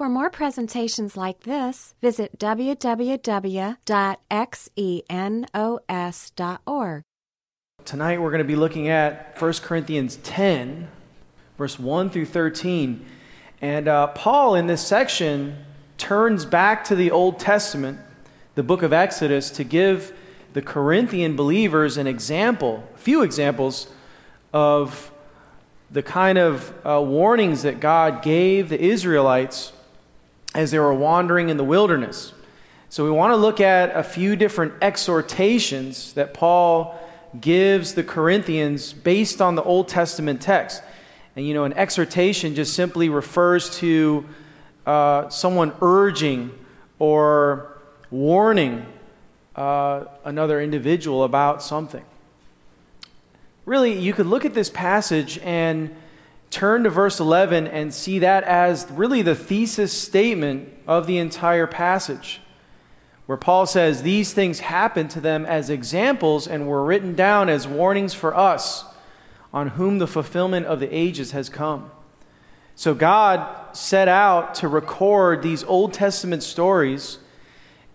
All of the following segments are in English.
For more presentations like this, visit www.xenos.org. Tonight we're going to be looking at 1 Corinthians 10, verse 1 through 13. And uh, Paul, in this section, turns back to the Old Testament, the book of Exodus, to give the Corinthian believers an example, a few examples of the kind of uh, warnings that God gave the Israelites as they were wandering in the wilderness. So we want to look at a few different exhortations that Paul gives the Corinthians based on the Old Testament text. And you know, an exhortation just simply refers to uh, someone urging or warning uh, another individual about something. Really, you could look at this passage and turn to verse 11 and see that as really the thesis statement of the entire passage, where Paul says these things happened to them as examples and were written down as warnings for us, on whom the fulfillment of the ages has come. So God set out to record these Old Testament stories,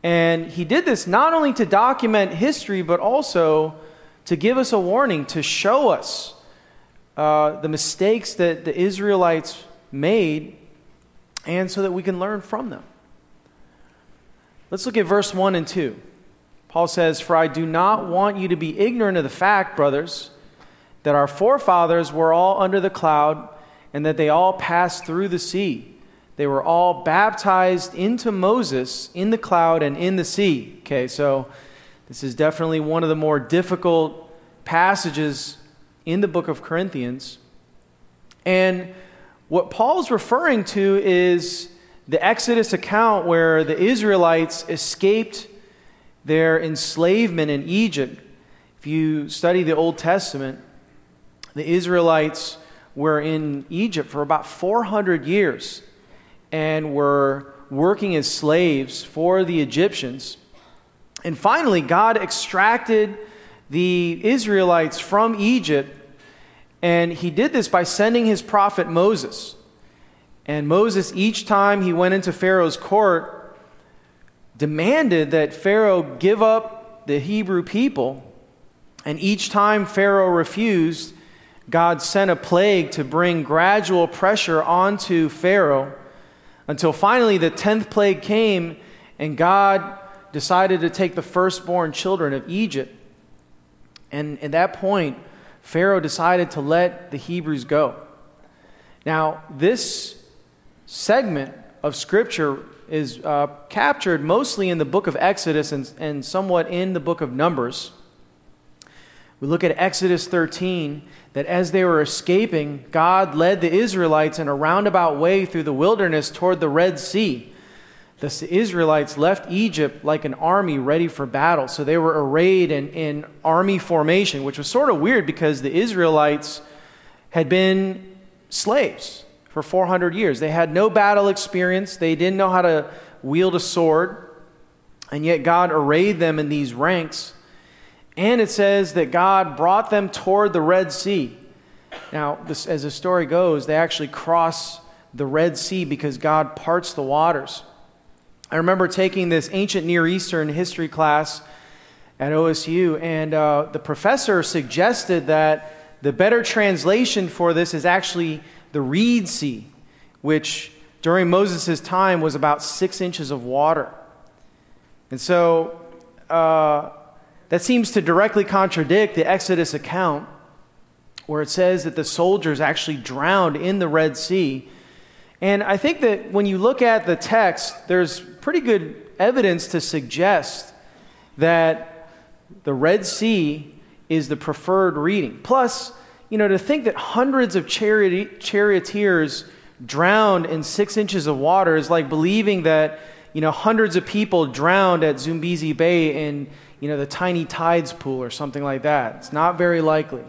and He did this not only to document history, but also to give us a warning, to show us uh, the mistakes that the Israelites made, and so that we can learn from them. Let's look at verse 1 and 2. Paul says, For I do not want you to be ignorant of the fact, brothers, that our forefathers were all under the cloud, and that they all passed through the sea. They were all baptized into Moses in the cloud and in the sea. Okay, so this is definitely one of the more difficult passages in the book of Corinthians. And what Paul's referring to is the Exodus account where the Israelites escaped their enslavement in Egypt. If you study the Old Testament, the Israelites were in Egypt for about 400 years and were working as slaves for the Egyptians. And finally, God extracted the Israelites from Egypt, and he did this by sending his prophet Moses. And Moses, each time he went into Pharaoh's court, demanded that Pharaoh give up the Hebrew people. And each time Pharaoh refused, God sent a plague to bring gradual pressure onto Pharaoh until finally the 10th plague came and God decided to take the firstborn children of Egypt and at that point, Pharaoh decided to let the Hebrews go. Now, this segment of Scripture is uh, captured mostly in the book of Exodus and, and somewhat in the book of Numbers. We look at Exodus 13, that as they were escaping, God led the Israelites in a roundabout way through the wilderness toward the Red Sea the Israelites left Egypt like an army ready for battle. So they were arrayed in, in army formation, which was sort of weird because the Israelites had been slaves for 400 years. They had no battle experience, they didn't know how to wield a sword, and yet God arrayed them in these ranks. And it says that God brought them toward the Red Sea. Now, this, as the story goes, they actually cross the Red Sea because God parts the waters. I remember taking this ancient Near Eastern history class at OSU, and uh, the professor suggested that the better translation for this is actually the Reed Sea, which during Moses' time was about six inches of water. And so uh, that seems to directly contradict the Exodus account, where it says that the soldiers actually drowned in the Red Sea. And I think that when you look at the text, there's pretty good evidence to suggest that the Red Sea is the preferred reading. Plus, you know, to think that hundreds of chariot, charioteers drowned in six inches of water is like believing that, you know, hundreds of people drowned at Zambezi Bay in, you know, the tiny tides pool or something like that. It's not very likely.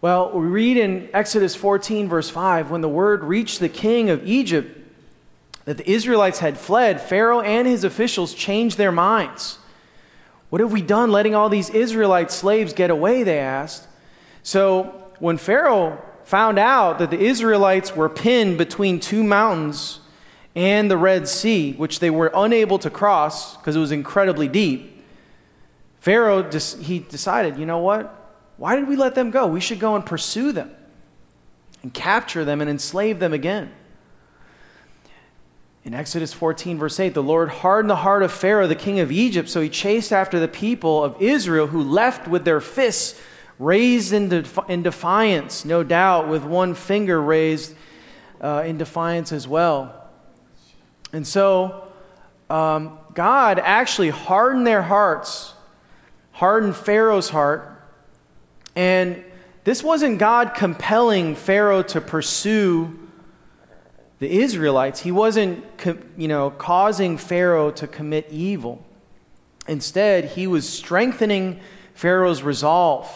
Well, we read in Exodus 14, verse 5, when the word reached the king of Egypt that the Israelites had fled, Pharaoh and his officials changed their minds. What have we done letting all these Israelite slaves get away? They asked. So when Pharaoh found out that the Israelites were pinned between two mountains and the Red Sea, which they were unable to cross because it was incredibly deep, Pharaoh he decided, you know what? Why did we let them go? We should go and pursue them and capture them and enslave them again. In Exodus 14, verse 8, the Lord hardened the heart of Pharaoh, the king of Egypt, so he chased after the people of Israel who left with their fists raised in, in defiance, no doubt, with one finger raised uh, in defiance as well. And so, um, God actually hardened their hearts, hardened Pharaoh's heart. And this wasn't God compelling Pharaoh to pursue the Israelites. He wasn't, you know, causing Pharaoh to commit evil. Instead, he was strengthening Pharaoh's resolve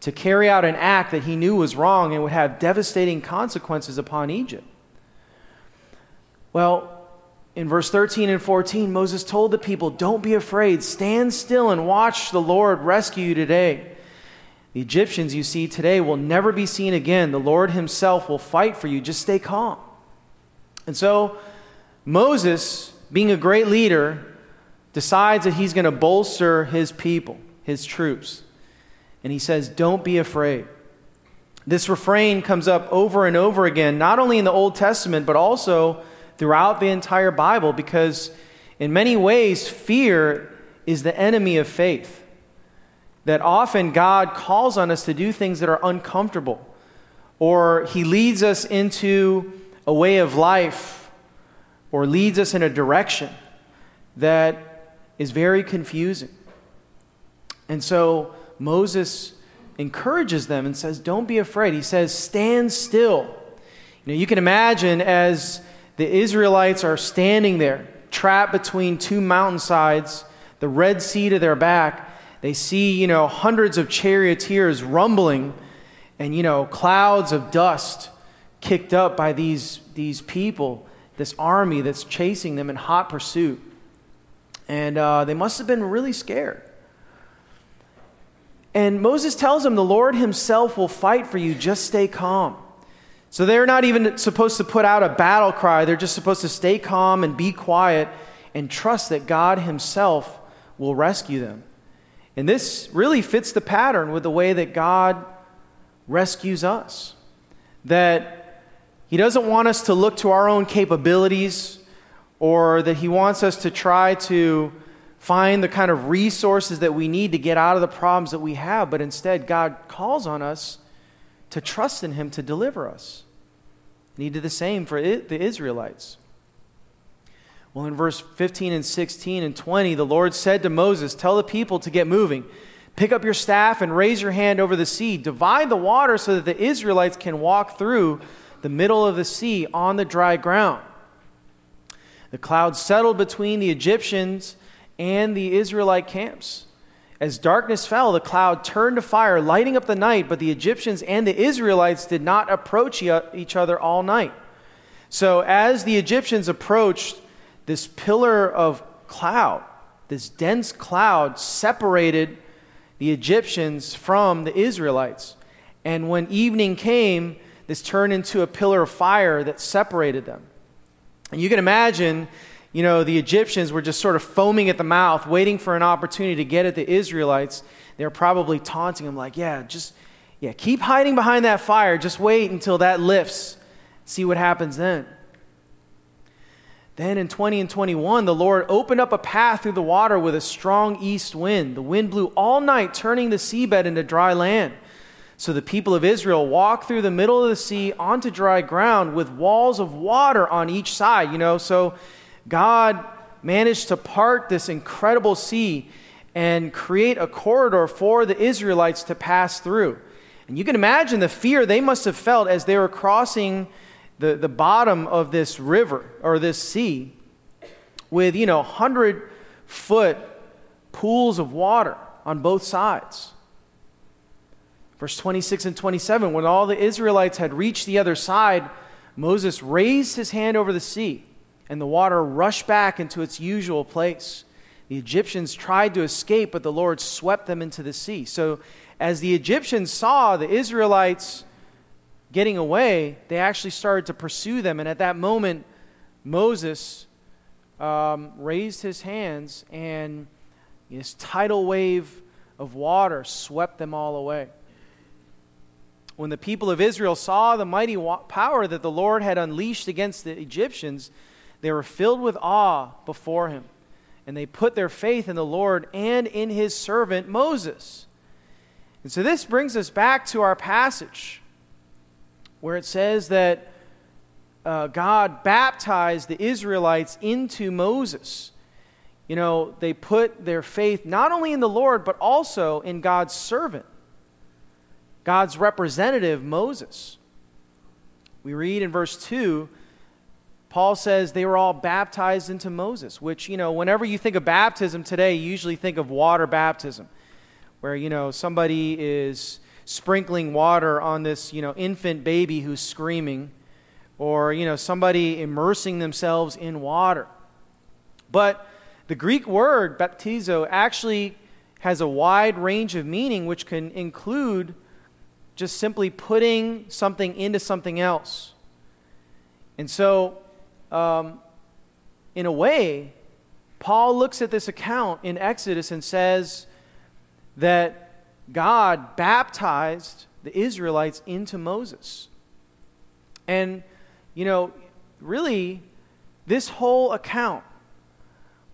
to carry out an act that he knew was wrong and would have devastating consequences upon Egypt. Well, in verse 13 and 14, Moses told the people, Don't be afraid. Stand still and watch the Lord rescue you today. The Egyptians you see today will never be seen again. The Lord himself will fight for you. Just stay calm. And so, Moses, being a great leader, decides that he's going to bolster his people, his troops and he says, Don't be afraid. This refrain comes up over and over again, not only in the Old Testament, but also throughout the entire Bible, because in many ways, fear is the enemy of faith. That often God calls on us to do things that are uncomfortable, or He leads us into a way of life, or leads us in a direction that is very confusing. And so, Moses encourages them and says, Don't be afraid. He says, Stand still. You know, you can imagine as the Israelites are standing there, trapped between two mountainsides, the Red Sea to their back. They see, you know, hundreds of charioteers rumbling and, you know, clouds of dust kicked up by these, these people, this army that's chasing them in hot pursuit. And uh, they must have been really scared. And Moses tells them, The Lord himself will fight for you. Just stay calm. So they're not even supposed to put out a battle cry. They're just supposed to stay calm and be quiet and trust that God himself will rescue them. And this really fits the pattern with the way that God rescues us. That he doesn't want us to look to our own capabilities or that he wants us to try to find the kind of resources that we need to get out of the problems that we have, but instead, God calls on us to trust in Him to deliver us. And He did the same for the Israelites. Well, in verse 15 and 16 and 20, the Lord said to Moses, Tell the people to get moving. Pick up your staff and raise your hand over the sea. Divide the water so that the Israelites can walk through the middle of the sea on the dry ground. The cloud settled between the Egyptians and the Israelite camps. As darkness fell, the cloud turned to fire, lighting up the night, but the Egyptians and the Israelites did not approach each other all night. So, as the Egyptians approached, this pillar of cloud, this dense cloud, separated the Egyptians from the Israelites. And when evening came, this turned into a pillar of fire that separated them. And you can imagine you know, the Egyptians were just sort of foaming at the mouth, waiting for an opportunity to get at the Israelites. They were probably taunting them, like, yeah, just, yeah, keep hiding behind that fire. Just wait until that lifts. See what happens then. Then in 20 and 21, the Lord opened up a path through the water with a strong east wind. The wind blew all night, turning the seabed into dry land. So the people of Israel walked through the middle of the sea onto dry ground with walls of water on each side. You know, so God managed to part this incredible sea and create a corridor for the Israelites to pass through. And you can imagine the fear they must have felt as they were crossing the, the bottom of this river or this sea with, you know, 100 foot pools of water on both sides. Verse 26 and 27 when all the Israelites had reached the other side, Moses raised his hand over the sea and the water rushed back into its usual place. The Egyptians tried to escape, but the Lord swept them into the sea. So, as the Egyptians saw the Israelites getting away, they actually started to pursue them. And at that moment, Moses um, raised his hands, and this tidal wave of water swept them all away. When the people of Israel saw the mighty power that the Lord had unleashed against the Egyptians, they were filled with awe before him. And they put their faith in the Lord and in his servant Moses. And so this brings us back to our passage where it says that uh, God baptized the Israelites into Moses. You know, they put their faith not only in the Lord, but also in God's servant, God's representative, Moses. We read in verse 2, Paul says they were all baptized into Moses, which, you know, whenever you think of baptism today, you usually think of water baptism, where, you know, somebody is sprinkling water on this, you know, infant baby who's screaming or you know somebody immersing themselves in water. But the Greek word baptizo actually has a wide range of meaning which can include just simply putting something into something else. And so, um, in a way, Paul looks at this account in Exodus and says that God baptized the Israelites into Moses. And you know, really, this whole account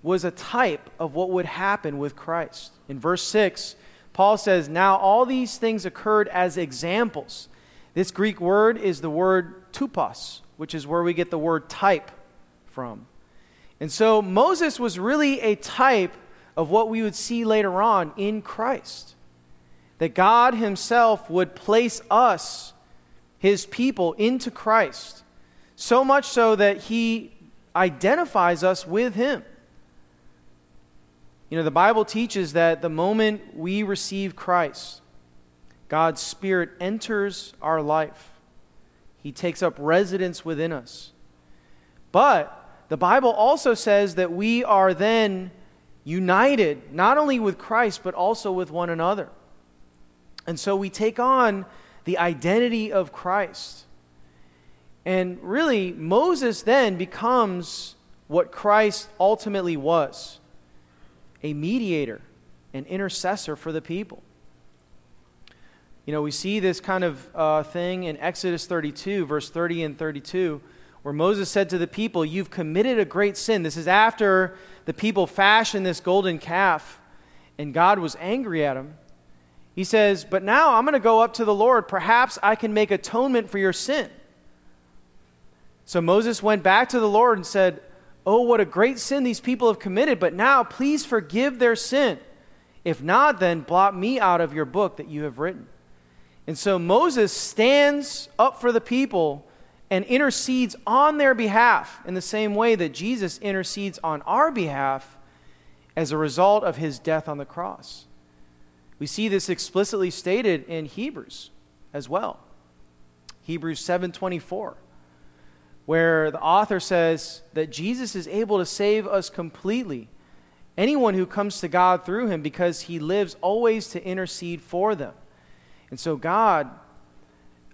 was a type of what would happen with Christ. In verse 6, Paul says, Now all these things occurred as examples. This Greek word is the word tupos, which is where we get the word type from. And so Moses was really a type of what we would see later on in Christ. That God Himself would place us, His people, into Christ so much so that he identifies us with him. You know, the Bible teaches that the moment we receive Christ, God's Spirit enters our life. He takes up residence within us. But the Bible also says that we are then united, not only with Christ, but also with one another. And so we take on the identity of Christ. And really, Moses then becomes what Christ ultimately was a mediator, an intercessor for the people. You know, we see this kind of uh, thing in Exodus 32, verse 30 and 32, where Moses said to the people, You've committed a great sin. This is after the people fashioned this golden calf, and God was angry at them. He says, But now I'm going to go up to the Lord. Perhaps I can make atonement for your sin. So Moses went back to the Lord and said, Oh, what a great sin these people have committed, but now please forgive their sin. If not, then blot me out of your book that you have written. And so Moses stands up for the people and intercedes on their behalf in the same way that Jesus intercedes on our behalf as a result of his death on the cross. We see this explicitly stated in Hebrews as well. Hebrews 7:24 where the author says that Jesus is able to save us completely. Anyone who comes to God through him because he lives always to intercede for them. And so God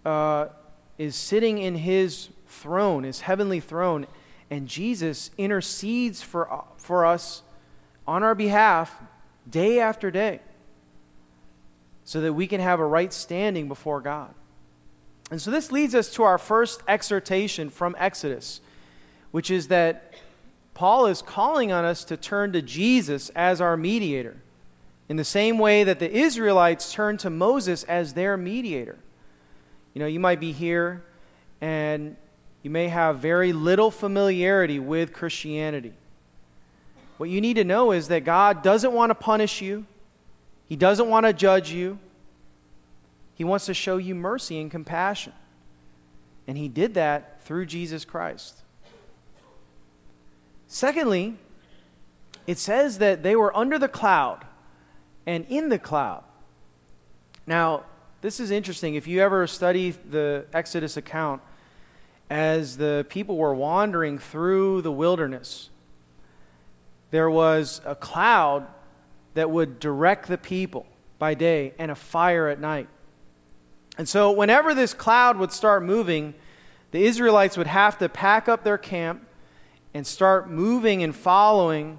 uh, is sitting in his throne, his heavenly throne, and Jesus intercedes for, for us on our behalf day after day so that we can have a right standing before God. And so this leads us to our first exhortation from Exodus, which is that Paul is calling on us to turn to Jesus as our mediator, in the same way that the Israelites turned to Moses as their mediator. You know, you might be here and you may have very little familiarity with Christianity. What you need to know is that God doesn't want to punish you, He doesn't want to judge you. He wants to show you mercy and compassion. And He did that through Jesus Christ. Secondly, it says that they were under the cloud and in the cloud. Now, this is interesting. If you ever study the Exodus account, as the people were wandering through the wilderness, there was a cloud that would direct the people by day and a fire at night. And so, whenever this cloud would start moving, the Israelites would have to pack up their camp and start moving and following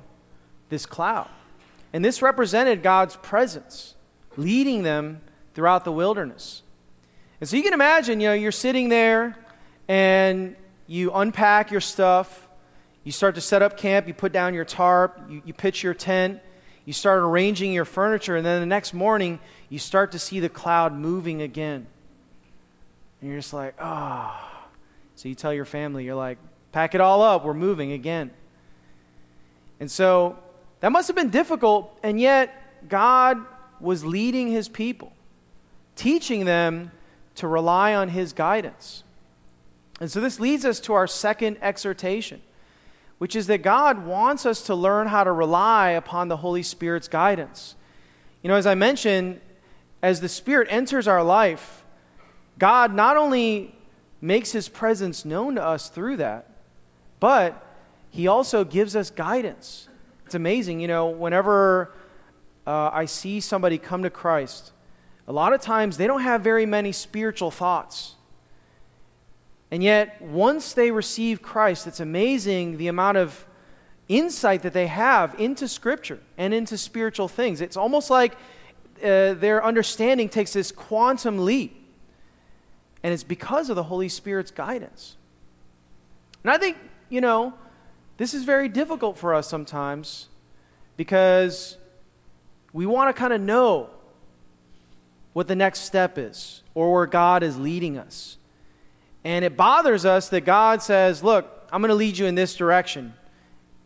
this cloud. And this represented God's presence, leading them throughout the wilderness. And so you can imagine, you know, you're sitting there and you unpack your stuff, you start to set up camp, you put down your tarp, you, you pitch your tent, you start arranging your furniture, and then the next morning you start to see the cloud moving again. And you're just like, ah. Oh. So you tell your family, you're like, pack it all up, we're moving again. And so that must have been difficult, and yet God was leading his people, teaching them to rely on his guidance. And so this leads us to our second exhortation, which is that God wants us to learn how to rely upon the Holy Spirit's guidance. You know, as I mentioned, as the Spirit enters our life, God not only makes his presence known to us through that, but he also gives us guidance. It's amazing, you know, whenever uh, I see somebody come to Christ, a lot of times they don't have very many spiritual thoughts. And yet, once they receive Christ, it's amazing the amount of insight that they have into Scripture and into spiritual things. It's almost like uh, their understanding takes this quantum leap. And it's because of the Holy Spirit's guidance. And I think, you know, this is very difficult for us sometimes because we want to kind of know what the next step is or where God is leading us. And it bothers us that God says, Look, I'm going to lead you in this direction.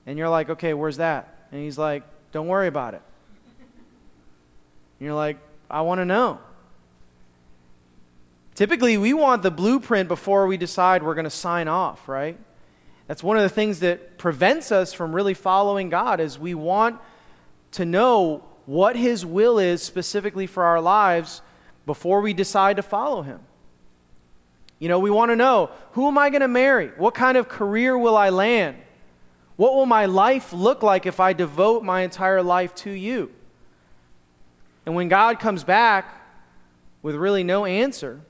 And you're like, Okay, where's that? And He's like, Don't worry about it. And you're like, I want to know. Typically, we want the blueprint before we decide we're going to sign off, right? That's one of the things that prevents us from really following God is we want to know what his will is specifically for our lives before we decide to follow him. You know, we want to know who am I going to marry? What kind of career will I land? What will my life look like if I devote my entire life to you? And when God comes back with really no answer,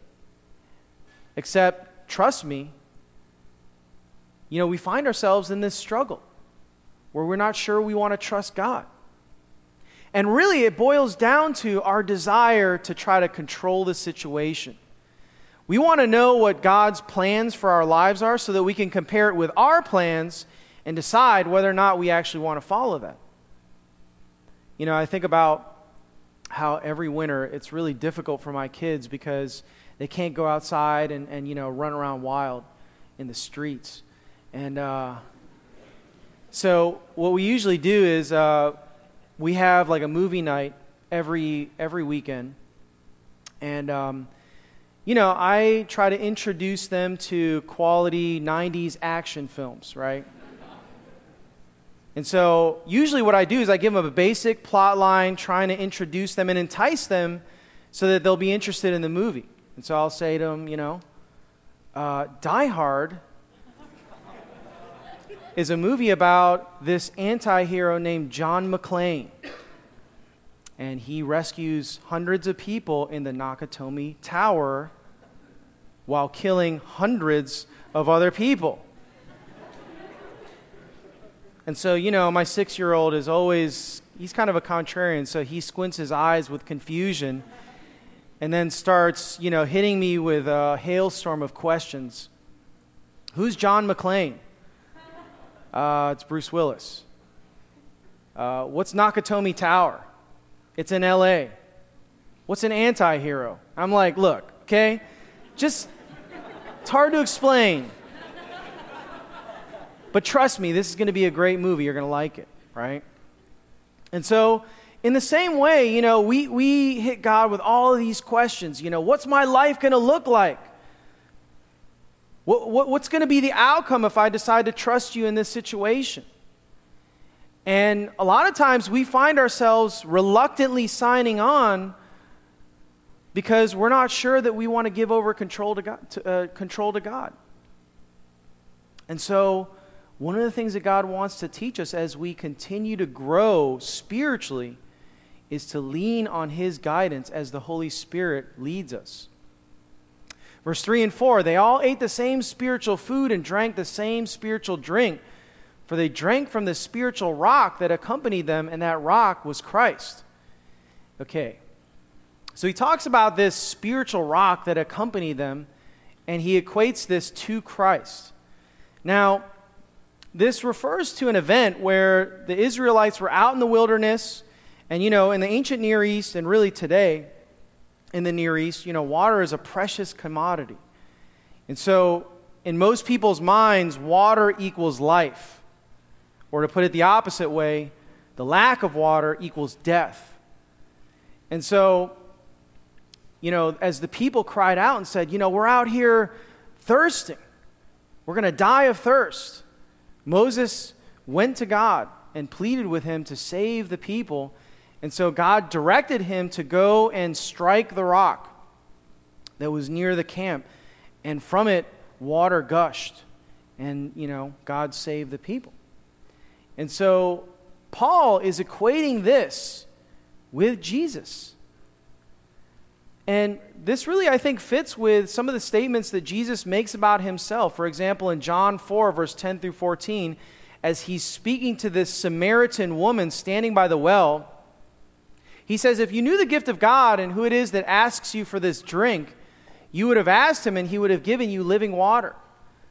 except trust me, you know, we find ourselves in this struggle where we're not sure we want to trust God. And really, it boils down to our desire to try to control the situation. We want to know what God's plans for our lives are so that we can compare it with our plans and decide whether or not we actually want to follow that. You know, I think about how every winter it's really difficult for my kids because they can't go outside and, and you know, run around wild in the streets. And uh, so, what we usually do is uh, we have like a movie night every every weekend, and um, you know, I try to introduce them to quality '90s action films, right? And so, usually, what I do is I give them a basic plot line, trying to introduce them and entice them so that they'll be interested in the movie. And so, I'll say to them, you know, uh, Die Hard is a movie about this anti hero named John McClane. And he rescues hundreds of people in the Nakatomi Tower while killing hundreds of other people. And so, you know, my six year old is always, he's kind of a contrarian, so he squints his eyes with confusion and then starts, you know, hitting me with a hailstorm of questions. Who's John McClane? Uh, it's Bruce Willis. Uh, what's Nakatomi Tower? It's in LA. What's an anti hero? I'm like, look, okay? Just, it's hard to explain. But trust me, this is going to be a great movie. You're going to like it, right? And so, in the same way, you know, we, we hit God with all of these questions. You know, what's my life going to look like? What, what, what's going to be the outcome if I decide to trust you in this situation? And a lot of times we find ourselves reluctantly signing on because we're not sure that we want to give over control to God. To, uh, control to God. And so, one of the things that God wants to teach us as we continue to grow spiritually is to lean on His guidance as the Holy Spirit leads us. Verse 3 and 4 They all ate the same spiritual food and drank the same spiritual drink, for they drank from the spiritual rock that accompanied them, and that rock was Christ. Okay. So he talks about this spiritual rock that accompanied them, and he equates this to Christ. Now, this refers to an event where the Israelites were out in the wilderness, and you know, in the ancient Near East, and really today in the Near East, you know, water is a precious commodity. And so, in most people's minds, water equals life. Or to put it the opposite way, the lack of water equals death. And so, you know, as the people cried out and said, you know, we're out here thirsting, we're going to die of thirst. Moses went to God and pleaded with him to save the people. And so God directed him to go and strike the rock that was near the camp. And from it, water gushed. And, you know, God saved the people. And so Paul is equating this with Jesus. And this really, I think, fits with some of the statements that Jesus makes about himself. For example, in John 4, verse 10 through 14, as he's speaking to this Samaritan woman standing by the well, he says, If you knew the gift of God and who it is that asks you for this drink, you would have asked him and he would have given you living water.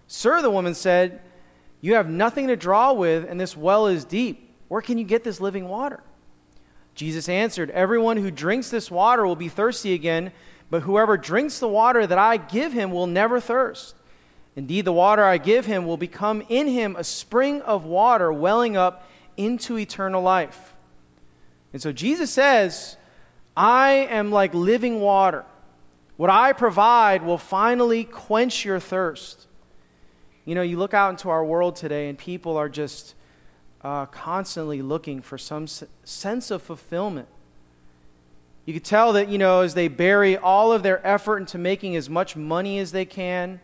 Sir, the woman said, You have nothing to draw with, and this well is deep. Where can you get this living water? Jesus answered, Everyone who drinks this water will be thirsty again, but whoever drinks the water that I give him will never thirst. Indeed, the water I give him will become in him a spring of water welling up into eternal life. And so Jesus says, I am like living water. What I provide will finally quench your thirst. You know, you look out into our world today, and people are just uh, constantly looking for some sense of fulfillment. You could tell that, you know, as they bury all of their effort into making as much money as they can,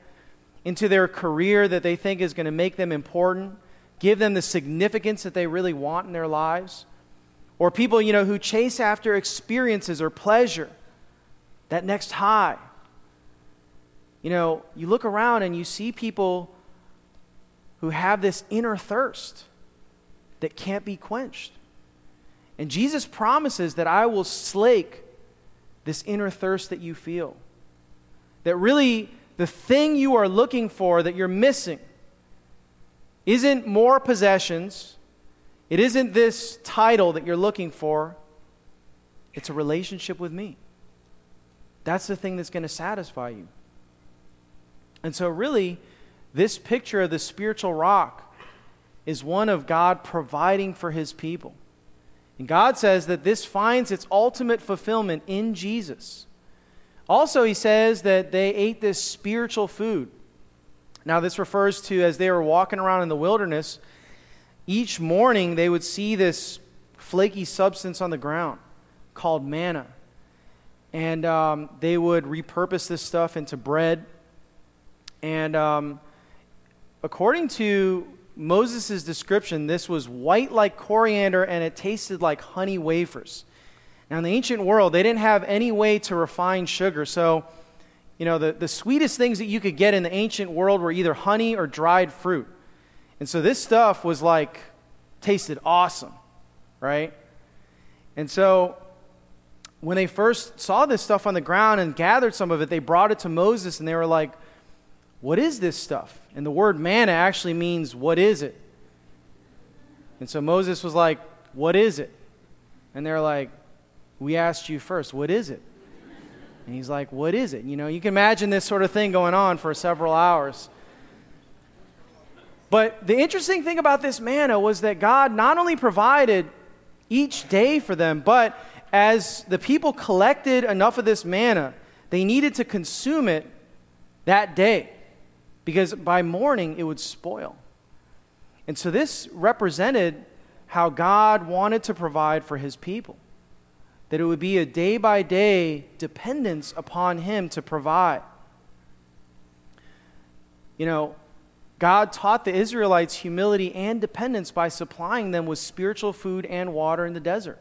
into their career that they think is going to make them important, give them the significance that they really want in their lives. Or people, you know, who chase after experiences or pleasure, that next high. You know, you look around and you see people who have this inner thirst that can't be quenched. And Jesus promises that I will slake this inner thirst that you feel. That really the thing you are looking for that you're missing isn't more possessions, it isn't this title that you're looking for, it's a relationship with me. That's the thing that's going to satisfy you. And so, really, this picture of the spiritual rock is one of God providing for his people. And God says that this finds its ultimate fulfillment in Jesus. Also, he says that they ate this spiritual food. Now, this refers to as they were walking around in the wilderness, each morning they would see this flaky substance on the ground called manna. And um, they would repurpose this stuff into bread. And um, according to Moses' description, this was white like coriander and it tasted like honey wafers. Now, in the ancient world, they didn't have any way to refine sugar. So, you know, the, the sweetest things that you could get in the ancient world were either honey or dried fruit. And so this stuff was like, tasted awesome, right? And so when they first saw this stuff on the ground and gathered some of it, they brought it to Moses and they were like, What is this stuff? And the word manna actually means, What is it? And so Moses was like, What is it? And they're like, We asked you first, What is it? And he's like, What is it? You know, you can imagine this sort of thing going on for several hours. But the interesting thing about this manna was that God not only provided each day for them, but as the people collected enough of this manna, they needed to consume it that day because by morning it would spoil. And so this represented how God wanted to provide for his people. That it would be a day by day dependence upon him to provide. You know, God taught the Israelites humility and dependence by supplying them with spiritual food and water in the desert.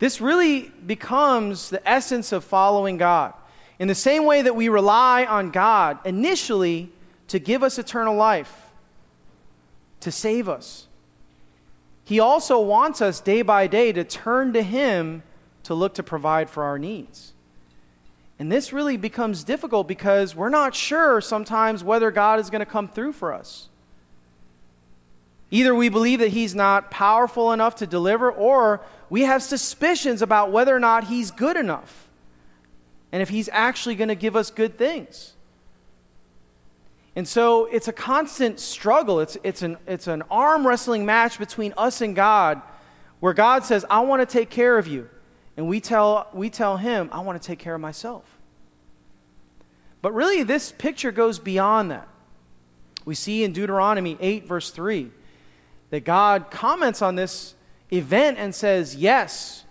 This really becomes the essence of following God. In the same way that we rely on God initially to give us eternal life, to save us, He also wants us day by day to turn to Him to look to provide for our needs. And this really becomes difficult because we're not sure sometimes whether God is going to come through for us. Either we believe that He's not powerful enough to deliver, or we have suspicions about whether or not He's good enough and if He's actually going to give us good things. And so it's a constant struggle. It's, it's, an, it's an arm wrestling match between us and God where God says, I want to take care of you. And we tell, we tell him, I want to take care of myself. But really, this picture goes beyond that. We see in Deuteronomy 8, verse 3, that God comments on this event and says, Yes,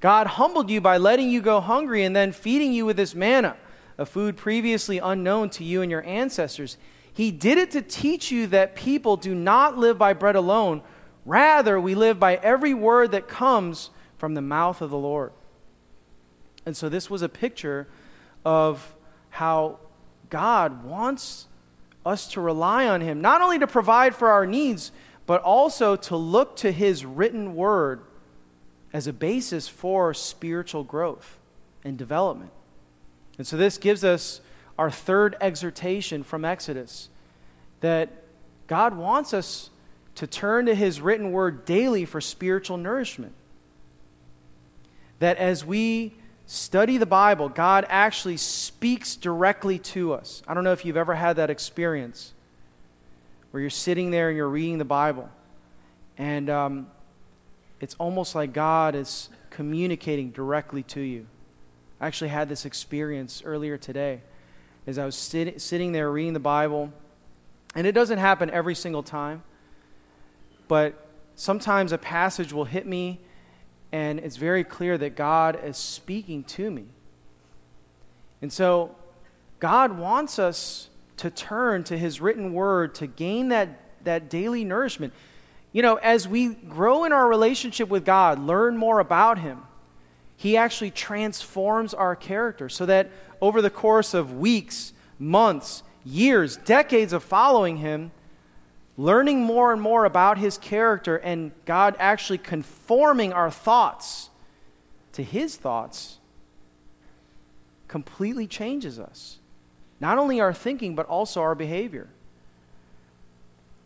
God humbled you by letting you go hungry and then feeding you with this manna, a food previously unknown to you and your ancestors. He did it to teach you that people do not live by bread alone. Rather, we live by every word that comes from the mouth of the Lord. And so this was a picture of how God wants us to rely on Him, not only to provide for our needs, but also to look to His written word as a basis for spiritual growth and development. And so this gives us our third exhortation from Exodus that God wants us to turn to His written word daily for spiritual nourishment that as we study the Bible, God actually speaks directly to us. I don't know if you've ever had that experience where you're sitting there and you're reading the Bible, and um, it's almost like God is communicating directly to you. I actually had this experience earlier today as I was sit- sitting there reading the Bible, and it doesn't happen every single time, but sometimes a passage will hit me and it's very clear that God is speaking to me. And so, God wants us to turn to His written word to gain that, that daily nourishment. You know, as we grow in our relationship with God, learn more about Him, He actually transforms our character so that over the course of weeks, months, years, decades of following Him, learning more and more about his character and God actually conforming our thoughts to his thoughts completely changes us. Not only our thinking, but also our behavior.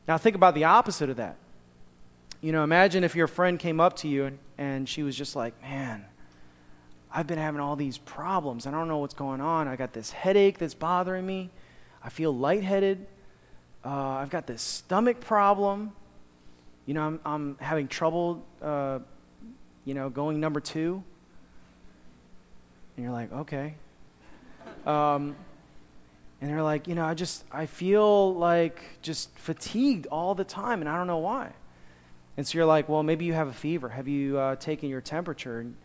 Now, think about the opposite of that. You know, imagine if your friend came up to you and, and she was just like, man, I've been having all these problems. I don't know what's going on. I got this headache that's bothering me. I feel lightheaded uh, I've got this stomach problem. You know, I'm, I'm having trouble, uh, you know, going number two. And you're like, okay. Um, and they're like, you know, I just, I feel like just fatigued all the time, and I don't know why. And so you're like, well, maybe you have a fever. Have you uh, taken your temperature? And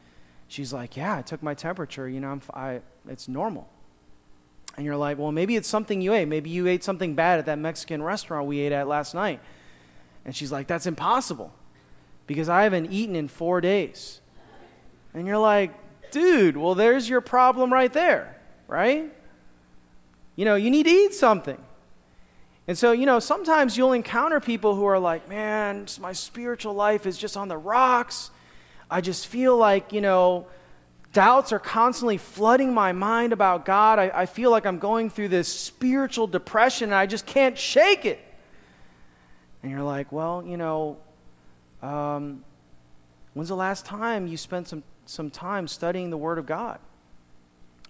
she's like, yeah, I took my temperature. You know, I'm, I, it's normal. And you're like, well, maybe it's something you ate. Maybe you ate something bad at that Mexican restaurant we ate at last night. And she's like, that's impossible because I haven't eaten in four days. And you're like, dude, well, there's your problem right there, right? You know, you need to eat something. And so, you know, sometimes you'll encounter people who are like, man, my spiritual life is just on the rocks. I just feel like, you know, Doubts are constantly flooding my mind about God. I, I feel like I'm going through this spiritual depression and I just can't shake it. And you're like, well, you know, um, when's the last time you spent some, some time studying the Word of God?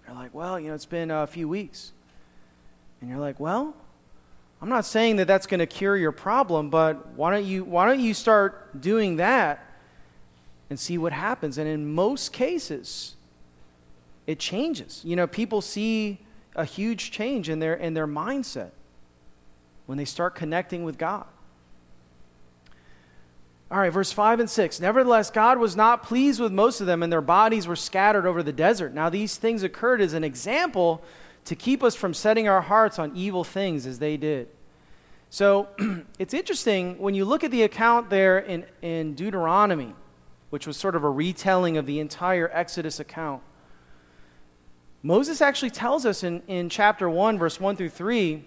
You're like, well, you know, it's been a few weeks. And you're like, well, I'm not saying that that's going to cure your problem, but why don't you why don't you start doing that and see what happens. And in most cases, it changes. You know, people see a huge change in their, in their mindset when they start connecting with God. All right, verse 5 and 6. Nevertheless, God was not pleased with most of them, and their bodies were scattered over the desert. Now, these things occurred as an example to keep us from setting our hearts on evil things as they did. So, it's interesting when you look at the account there in, in Deuteronomy which was sort of a retelling of the entire Exodus account. Moses actually tells us in, in chapter 1, verse 1 through 3,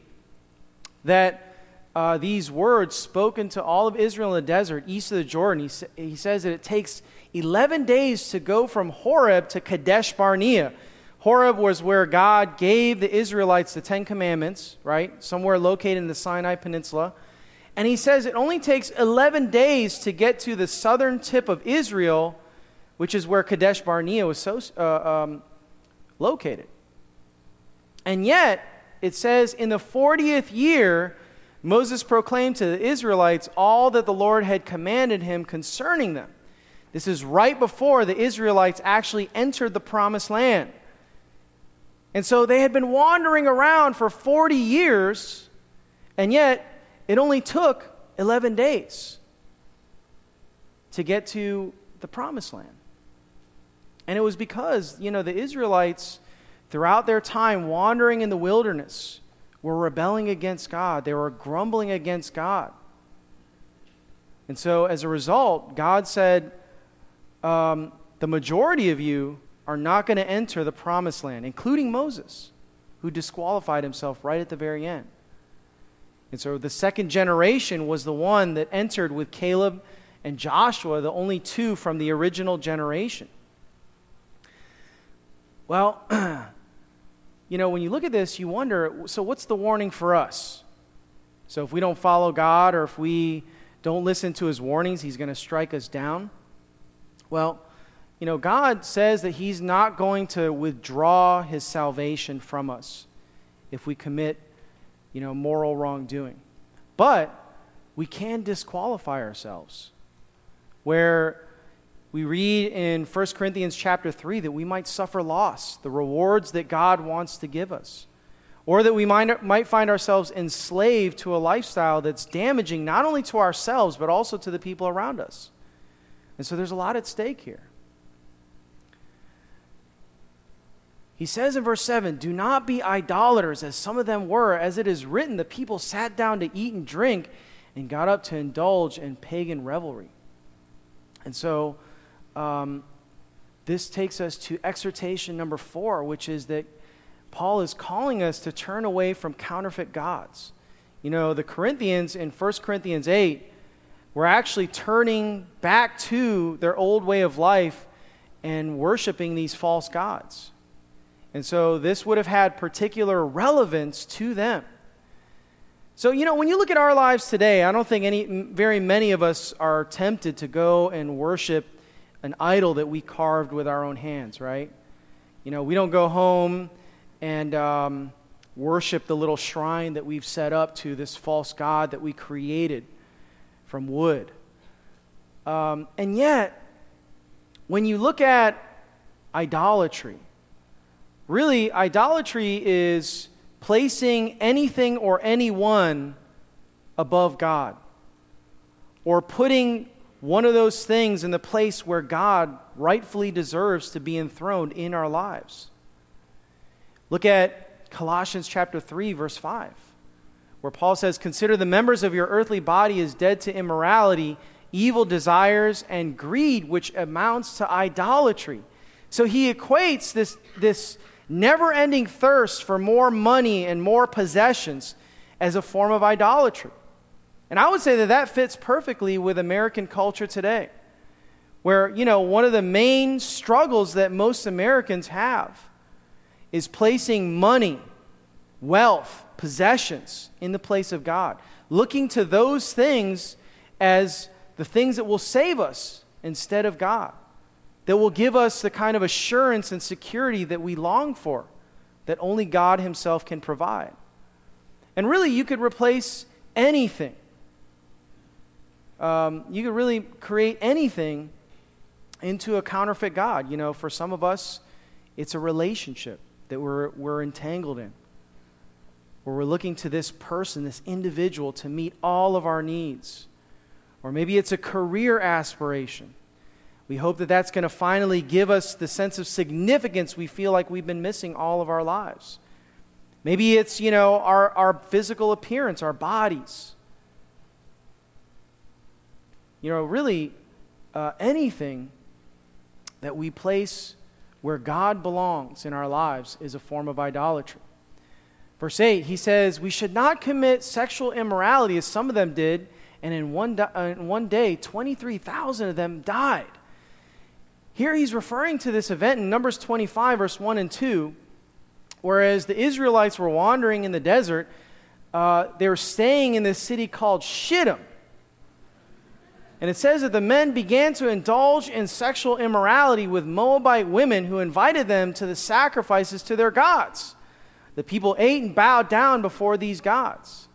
that uh, these words spoken to all of Israel in the desert east of the Jordan, he, he says that it takes 11 days to go from Horeb to Kadesh Barnea. Horeb was where God gave the Israelites the Ten Commandments, right? Somewhere located in the Sinai Peninsula. And he says it only takes 11 days to get to the southern tip of Israel, which is where Kadesh Barnea was so, uh, um, located. And yet, it says, in the 40th year, Moses proclaimed to the Israelites all that the Lord had commanded him concerning them. This is right before the Israelites actually entered the promised land. And so they had been wandering around for 40 years, and yet it only took 11 days to get to the promised land. And it was because, you know, the Israelites, throughout their time wandering in the wilderness, were rebelling against God. They were grumbling against God. And so, as a result, God said, um, The majority of you are not going to enter the promised land, including Moses, who disqualified himself right at the very end. And so, the second generation was the one that entered with Caleb and Joshua, the only two from the original generation. Well, you know, when you look at this, you wonder so, what's the warning for us? So, if we don't follow God or if we don't listen to his warnings, he's going to strike us down. Well, you know, God says that he's not going to withdraw his salvation from us if we commit, you know, moral wrongdoing. But we can disqualify ourselves. Where we read in 1 Corinthians chapter 3 that we might suffer loss, the rewards that God wants to give us. Or that we might, might find ourselves enslaved to a lifestyle that's damaging not only to ourselves, but also to the people around us. And so there's a lot at stake here. He says in verse 7 Do not be idolaters, as some of them were. As it is written, the people sat down to eat and drink and got up to indulge in pagan revelry. And so um, this takes us to exhortation number four, which is that Paul is calling us to turn away from counterfeit gods. You know, the Corinthians in 1 Corinthians 8 were actually turning back to their old way of life and worshiping these false gods. And so this would have had particular relevance to them. So, you know, when you look at our lives today, I don't think any, very many of us are tempted to go and worship an idol that we carved with our own hands, right? You know, we don't go home and um, worship the little shrine that we've set up to this false god that we created from wood. Um, and yet, when you look at idolatry, really, idolatry is placing anything or anyone above God, or putting one of those things in the place where God rightfully deserves to be enthroned in our lives. Look at Colossians chapter 3 verse 5 where Paul says consider the members of your earthly body as dead to immorality, evil desires and greed which amounts to idolatry. So he equates this this never-ending thirst for more money and more possessions as a form of idolatry. And I would say that that fits perfectly with American culture today, where, you know, one of the main struggles that most Americans have is placing money, wealth, possessions in the place of God, looking to those things as the things that will save us instead of God, that will give us the kind of assurance and security that we long for, that only God Himself can provide. And really, you could replace anything um, you could really create anything into a counterfeit God. You know, for some of us, it's a relationship that we're, we're entangled in, where we're looking to this person, this individual, to meet all of our needs. Or maybe it's a career aspiration. We hope that that's going to finally give us the sense of significance we feel like we've been missing all of our lives. Maybe it's, you know, our, our physical appearance, our bodies you know, really uh, anything that we place where God belongs in our lives is a form of idolatry. Verse 8, he says, We should not commit sexual immorality as some of them did, and in one, uh, in one day, 23,000 of them died. Here he's referring to this event in Numbers 25, verse 1 and 2, whereas the Israelites were wandering in the desert, uh, they were staying in this city called Shittim. And it says that the men began to indulge in sexual immorality with Moabite women who invited them to the sacrifices to their gods. The people ate and bowed down before these gods.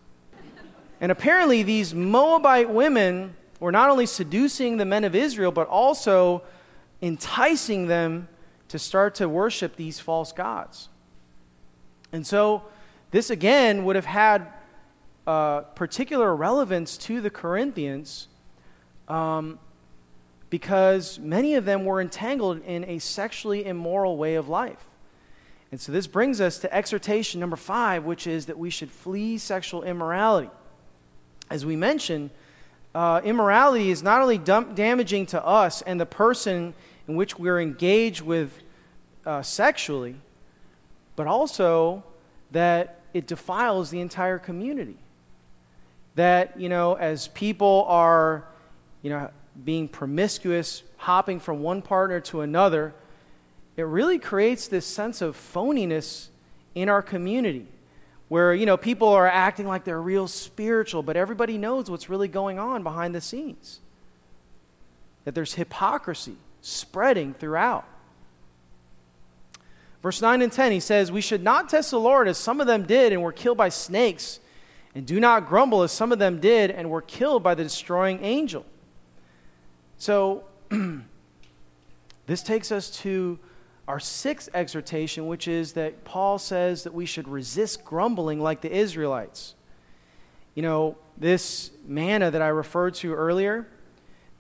And apparently, these Moabite women were not only seducing the men of Israel, but also enticing them to start to worship these false gods. And so, this again would have had uh, particular relevance to the Corinthians um, because many of them were entangled in a sexually immoral way of life. And so this brings us to exhortation number five, which is that we should flee sexual immorality. As we mentioned, uh, immorality is not only dam- damaging to us and the person in which we're engaged with uh, sexually, but also that it defiles the entire community. That, you know, as people are you know, being promiscuous, hopping from one partner to another, it really creates this sense of phoniness in our community where, you know, people are acting like they're real spiritual, but everybody knows what's really going on behind the scenes. That there's hypocrisy spreading throughout. Verse 9 and 10, he says, We should not test the Lord as some of them did and were killed by snakes, and do not grumble as some of them did and were killed by the destroying angel. So, this takes us to our sixth exhortation, which is that Paul says that we should resist grumbling like the Israelites. You know, this manna that I referred to earlier,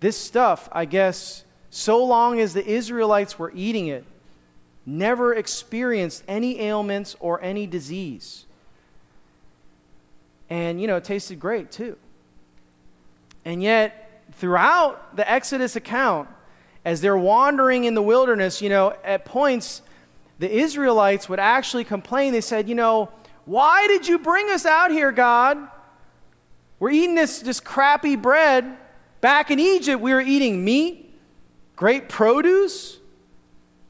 this stuff, I guess, so long as the Israelites were eating it, never experienced any ailments or any disease. And, you know, it tasted great too. And yet, throughout the Exodus account, as they're wandering in the wilderness, you know, at points, the Israelites would actually complain. They said, You know, why did you bring us out here, God? We're eating this, this crappy bread. Back in Egypt, we were eating meat, great produce.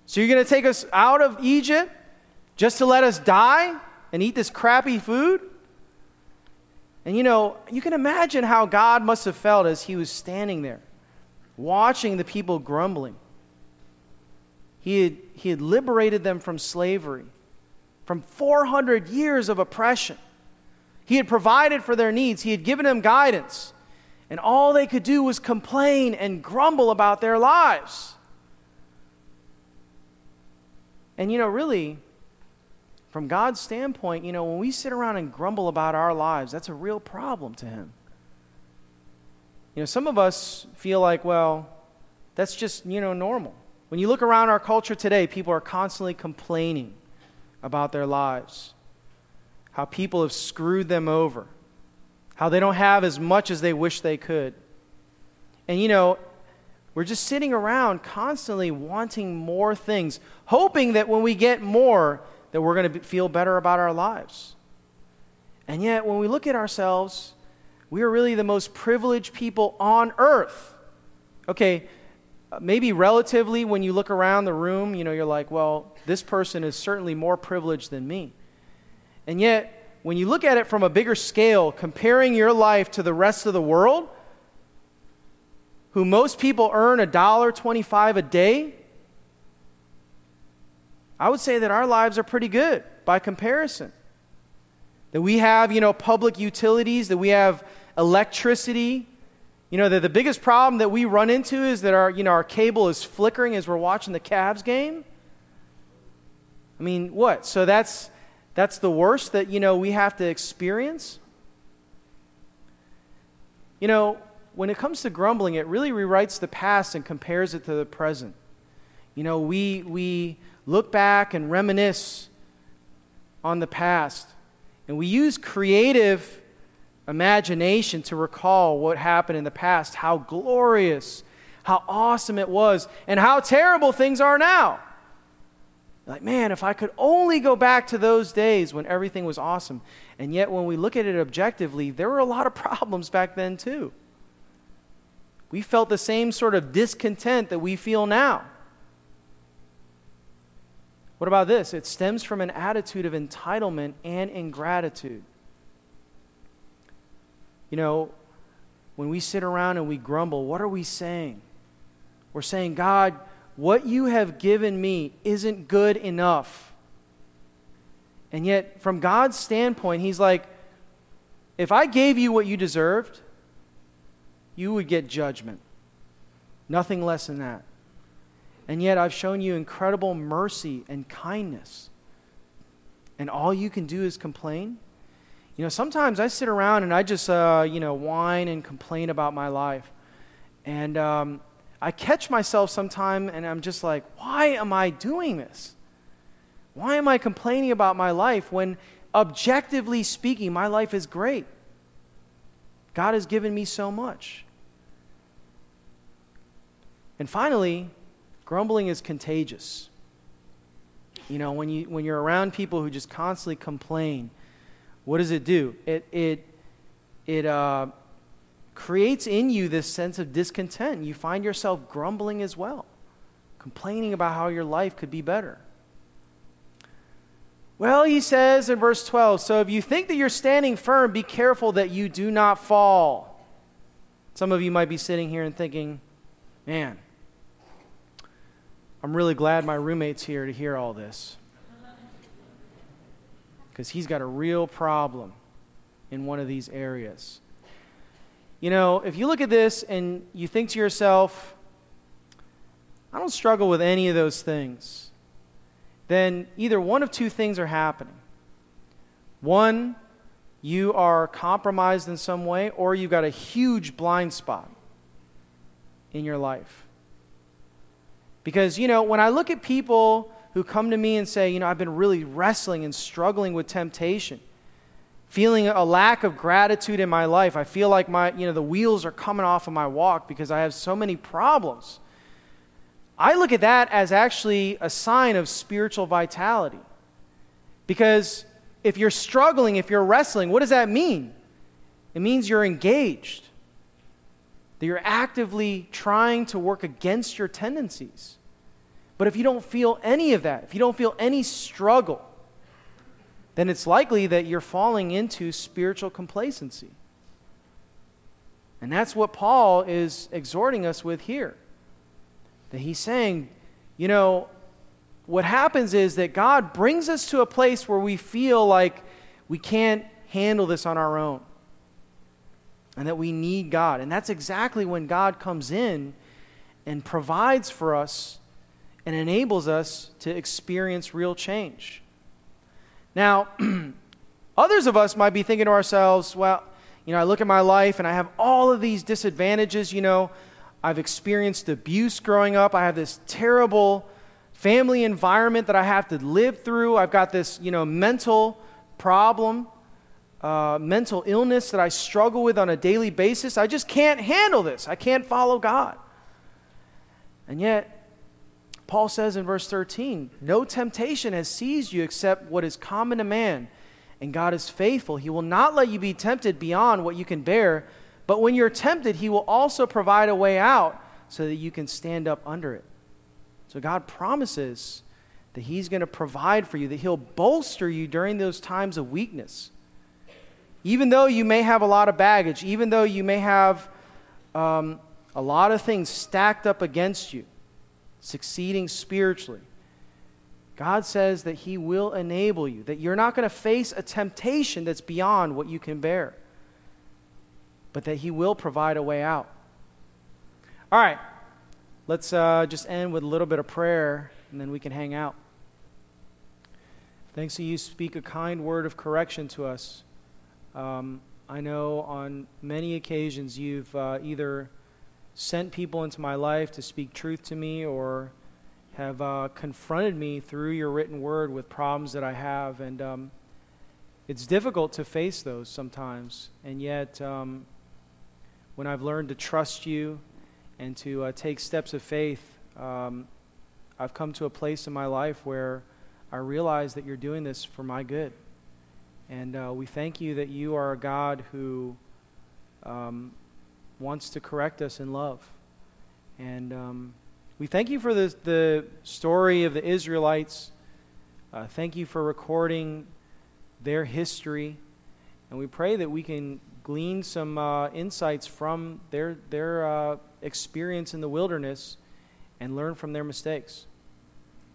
So you're going to take us out of Egypt just to let us die and eat this crappy food? And you know, you can imagine how God must have felt as he was standing there, watching the people grumbling. He had, he had liberated them from slavery, from 400 years of oppression. He had provided for their needs, he had given them guidance. And all they could do was complain and grumble about their lives. And you know, really, from God's standpoint, you know, when we sit around and grumble about our lives, that's a real problem to Him. You know, some of us feel like, well, that's just, you know, normal. When you look around our culture today, people are constantly complaining about their lives, how people have screwed them over, how they don't have as much as they wish they could. And, you know, we're just sitting around constantly wanting more things, hoping that when we get more, that we're going to feel better about our lives. And yet, when we look at ourselves, we are really the most privileged people on earth. Okay, maybe relatively, when you look around the room, you know, you're like, well, this person is certainly more privileged than me. And yet, when you look at it from a bigger scale, comparing your life to the rest of the world, who most people earn a dollar twenty-five a day, I would say that our lives are pretty good by comparison. That we have, you know, public utilities, that we have electricity. You know, that the biggest problem that we run into is that our, you know, our cable is flickering as we're watching the Cavs game. I mean, what? So that's that's the worst that, you know, we have to experience? You know, when it comes to grumbling, it really rewrites the past and compares it to the present. You know, we we look back and reminisce on the past. And we use creative imagination to recall what happened in the past, how glorious, how awesome it was, and how terrible things are now. Like, man, if I could only go back to those days when everything was awesome. And yet, when we look at it objectively, there were a lot of problems back then, too. We felt the same sort of discontent that we feel now. What about this? It stems from an attitude of entitlement and ingratitude. You know, when we sit around and we grumble, what are we saying? We're saying, God, what you have given me isn't good enough. And yet, from God's standpoint, He's like, if I gave you what you deserved, you would get judgment. Nothing less than that. And yet I've shown you incredible mercy and kindness. And all you can do is complain? You know, sometimes I sit around and I just, uh, you know, whine and complain about my life. And um, I catch myself sometime and I'm just like, why am I doing this? Why am I complaining about my life when, objectively speaking, my life is great? God has given me so much. And finally, grumbling is contagious. You know, when, you, when you're around people who just constantly complain, what does it do? It, it, it uh, creates in you this sense of discontent. You find yourself grumbling as well, complaining about how your life could be better. Well, he says in verse 12, so if you think that you're standing firm, be careful that you do not fall. Some of you might be sitting here and thinking, man, I'm really glad my roommate's here to hear all this. Because he's got a real problem in one of these areas. You know, if you look at this and you think to yourself, I don't struggle with any of those things, then either one of two things are happening. One, you are compromised in some way, or you've got a huge blind spot in your life. Because, you know, when I look at people who come to me and say, you know, I've been really wrestling and struggling with temptation, feeling a lack of gratitude in my life, I feel like my, you know, the wheels are coming off of my walk because I have so many problems. I look at that as actually a sign of spiritual vitality. Because if you're struggling, if you're wrestling, what does that mean? It means you're engaged, that you're actively trying to work against your tendencies. But if you don't feel any of that, if you don't feel any struggle, then it's likely that you're falling into spiritual complacency. And that's what Paul is exhorting us with here. That he's saying, you know, what happens is that God brings us to a place where we feel like we can't handle this on our own and that we need God. And that's exactly when God comes in and provides for us and enables us to experience real change. Now, others of us might be thinking to ourselves, well, you know, I look at my life and I have all of these disadvantages. You know, I've experienced abuse growing up, I have this terrible family environment that I have to live through, I've got this, you know, mental problem. Uh, mental illness that I struggle with on a daily basis. I just can't handle this. I can't follow God. And yet, Paul says in verse 13, No temptation has seized you except what is common to man, and God is faithful. He will not let you be tempted beyond what you can bear, but when you're tempted, He will also provide a way out so that you can stand up under it. So God promises that He's going to provide for you, that He'll bolster you during those times of weakness. Even though you may have a lot of baggage, even though you may have um, a lot of things stacked up against you succeeding spiritually, God says that He will enable you, that you're not going to face a temptation that's beyond what you can bear, but that He will provide a way out. All right, let's uh, just end with a little bit of prayer, and then we can hang out. Thanks to you, speak a kind word of correction to us. Um, I know on many occasions you've uh, either sent people into my life to speak truth to me or have uh, confronted me through your written word with problems that I have. And um, it's difficult to face those sometimes. And yet, um, when I've learned to trust you and to uh, take steps of faith, um, I've come to a place in my life where I realize that you're doing this for my good. And uh, we thank you that you are a God who um, wants to correct us in love. And um, we thank you for the, the story of the Israelites. Uh, thank you for recording their history. And we pray that we can glean some uh, insights from their, their uh, experience in the wilderness and learn from their mistakes.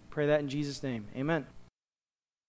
Pray that in Jesus' name. Amen.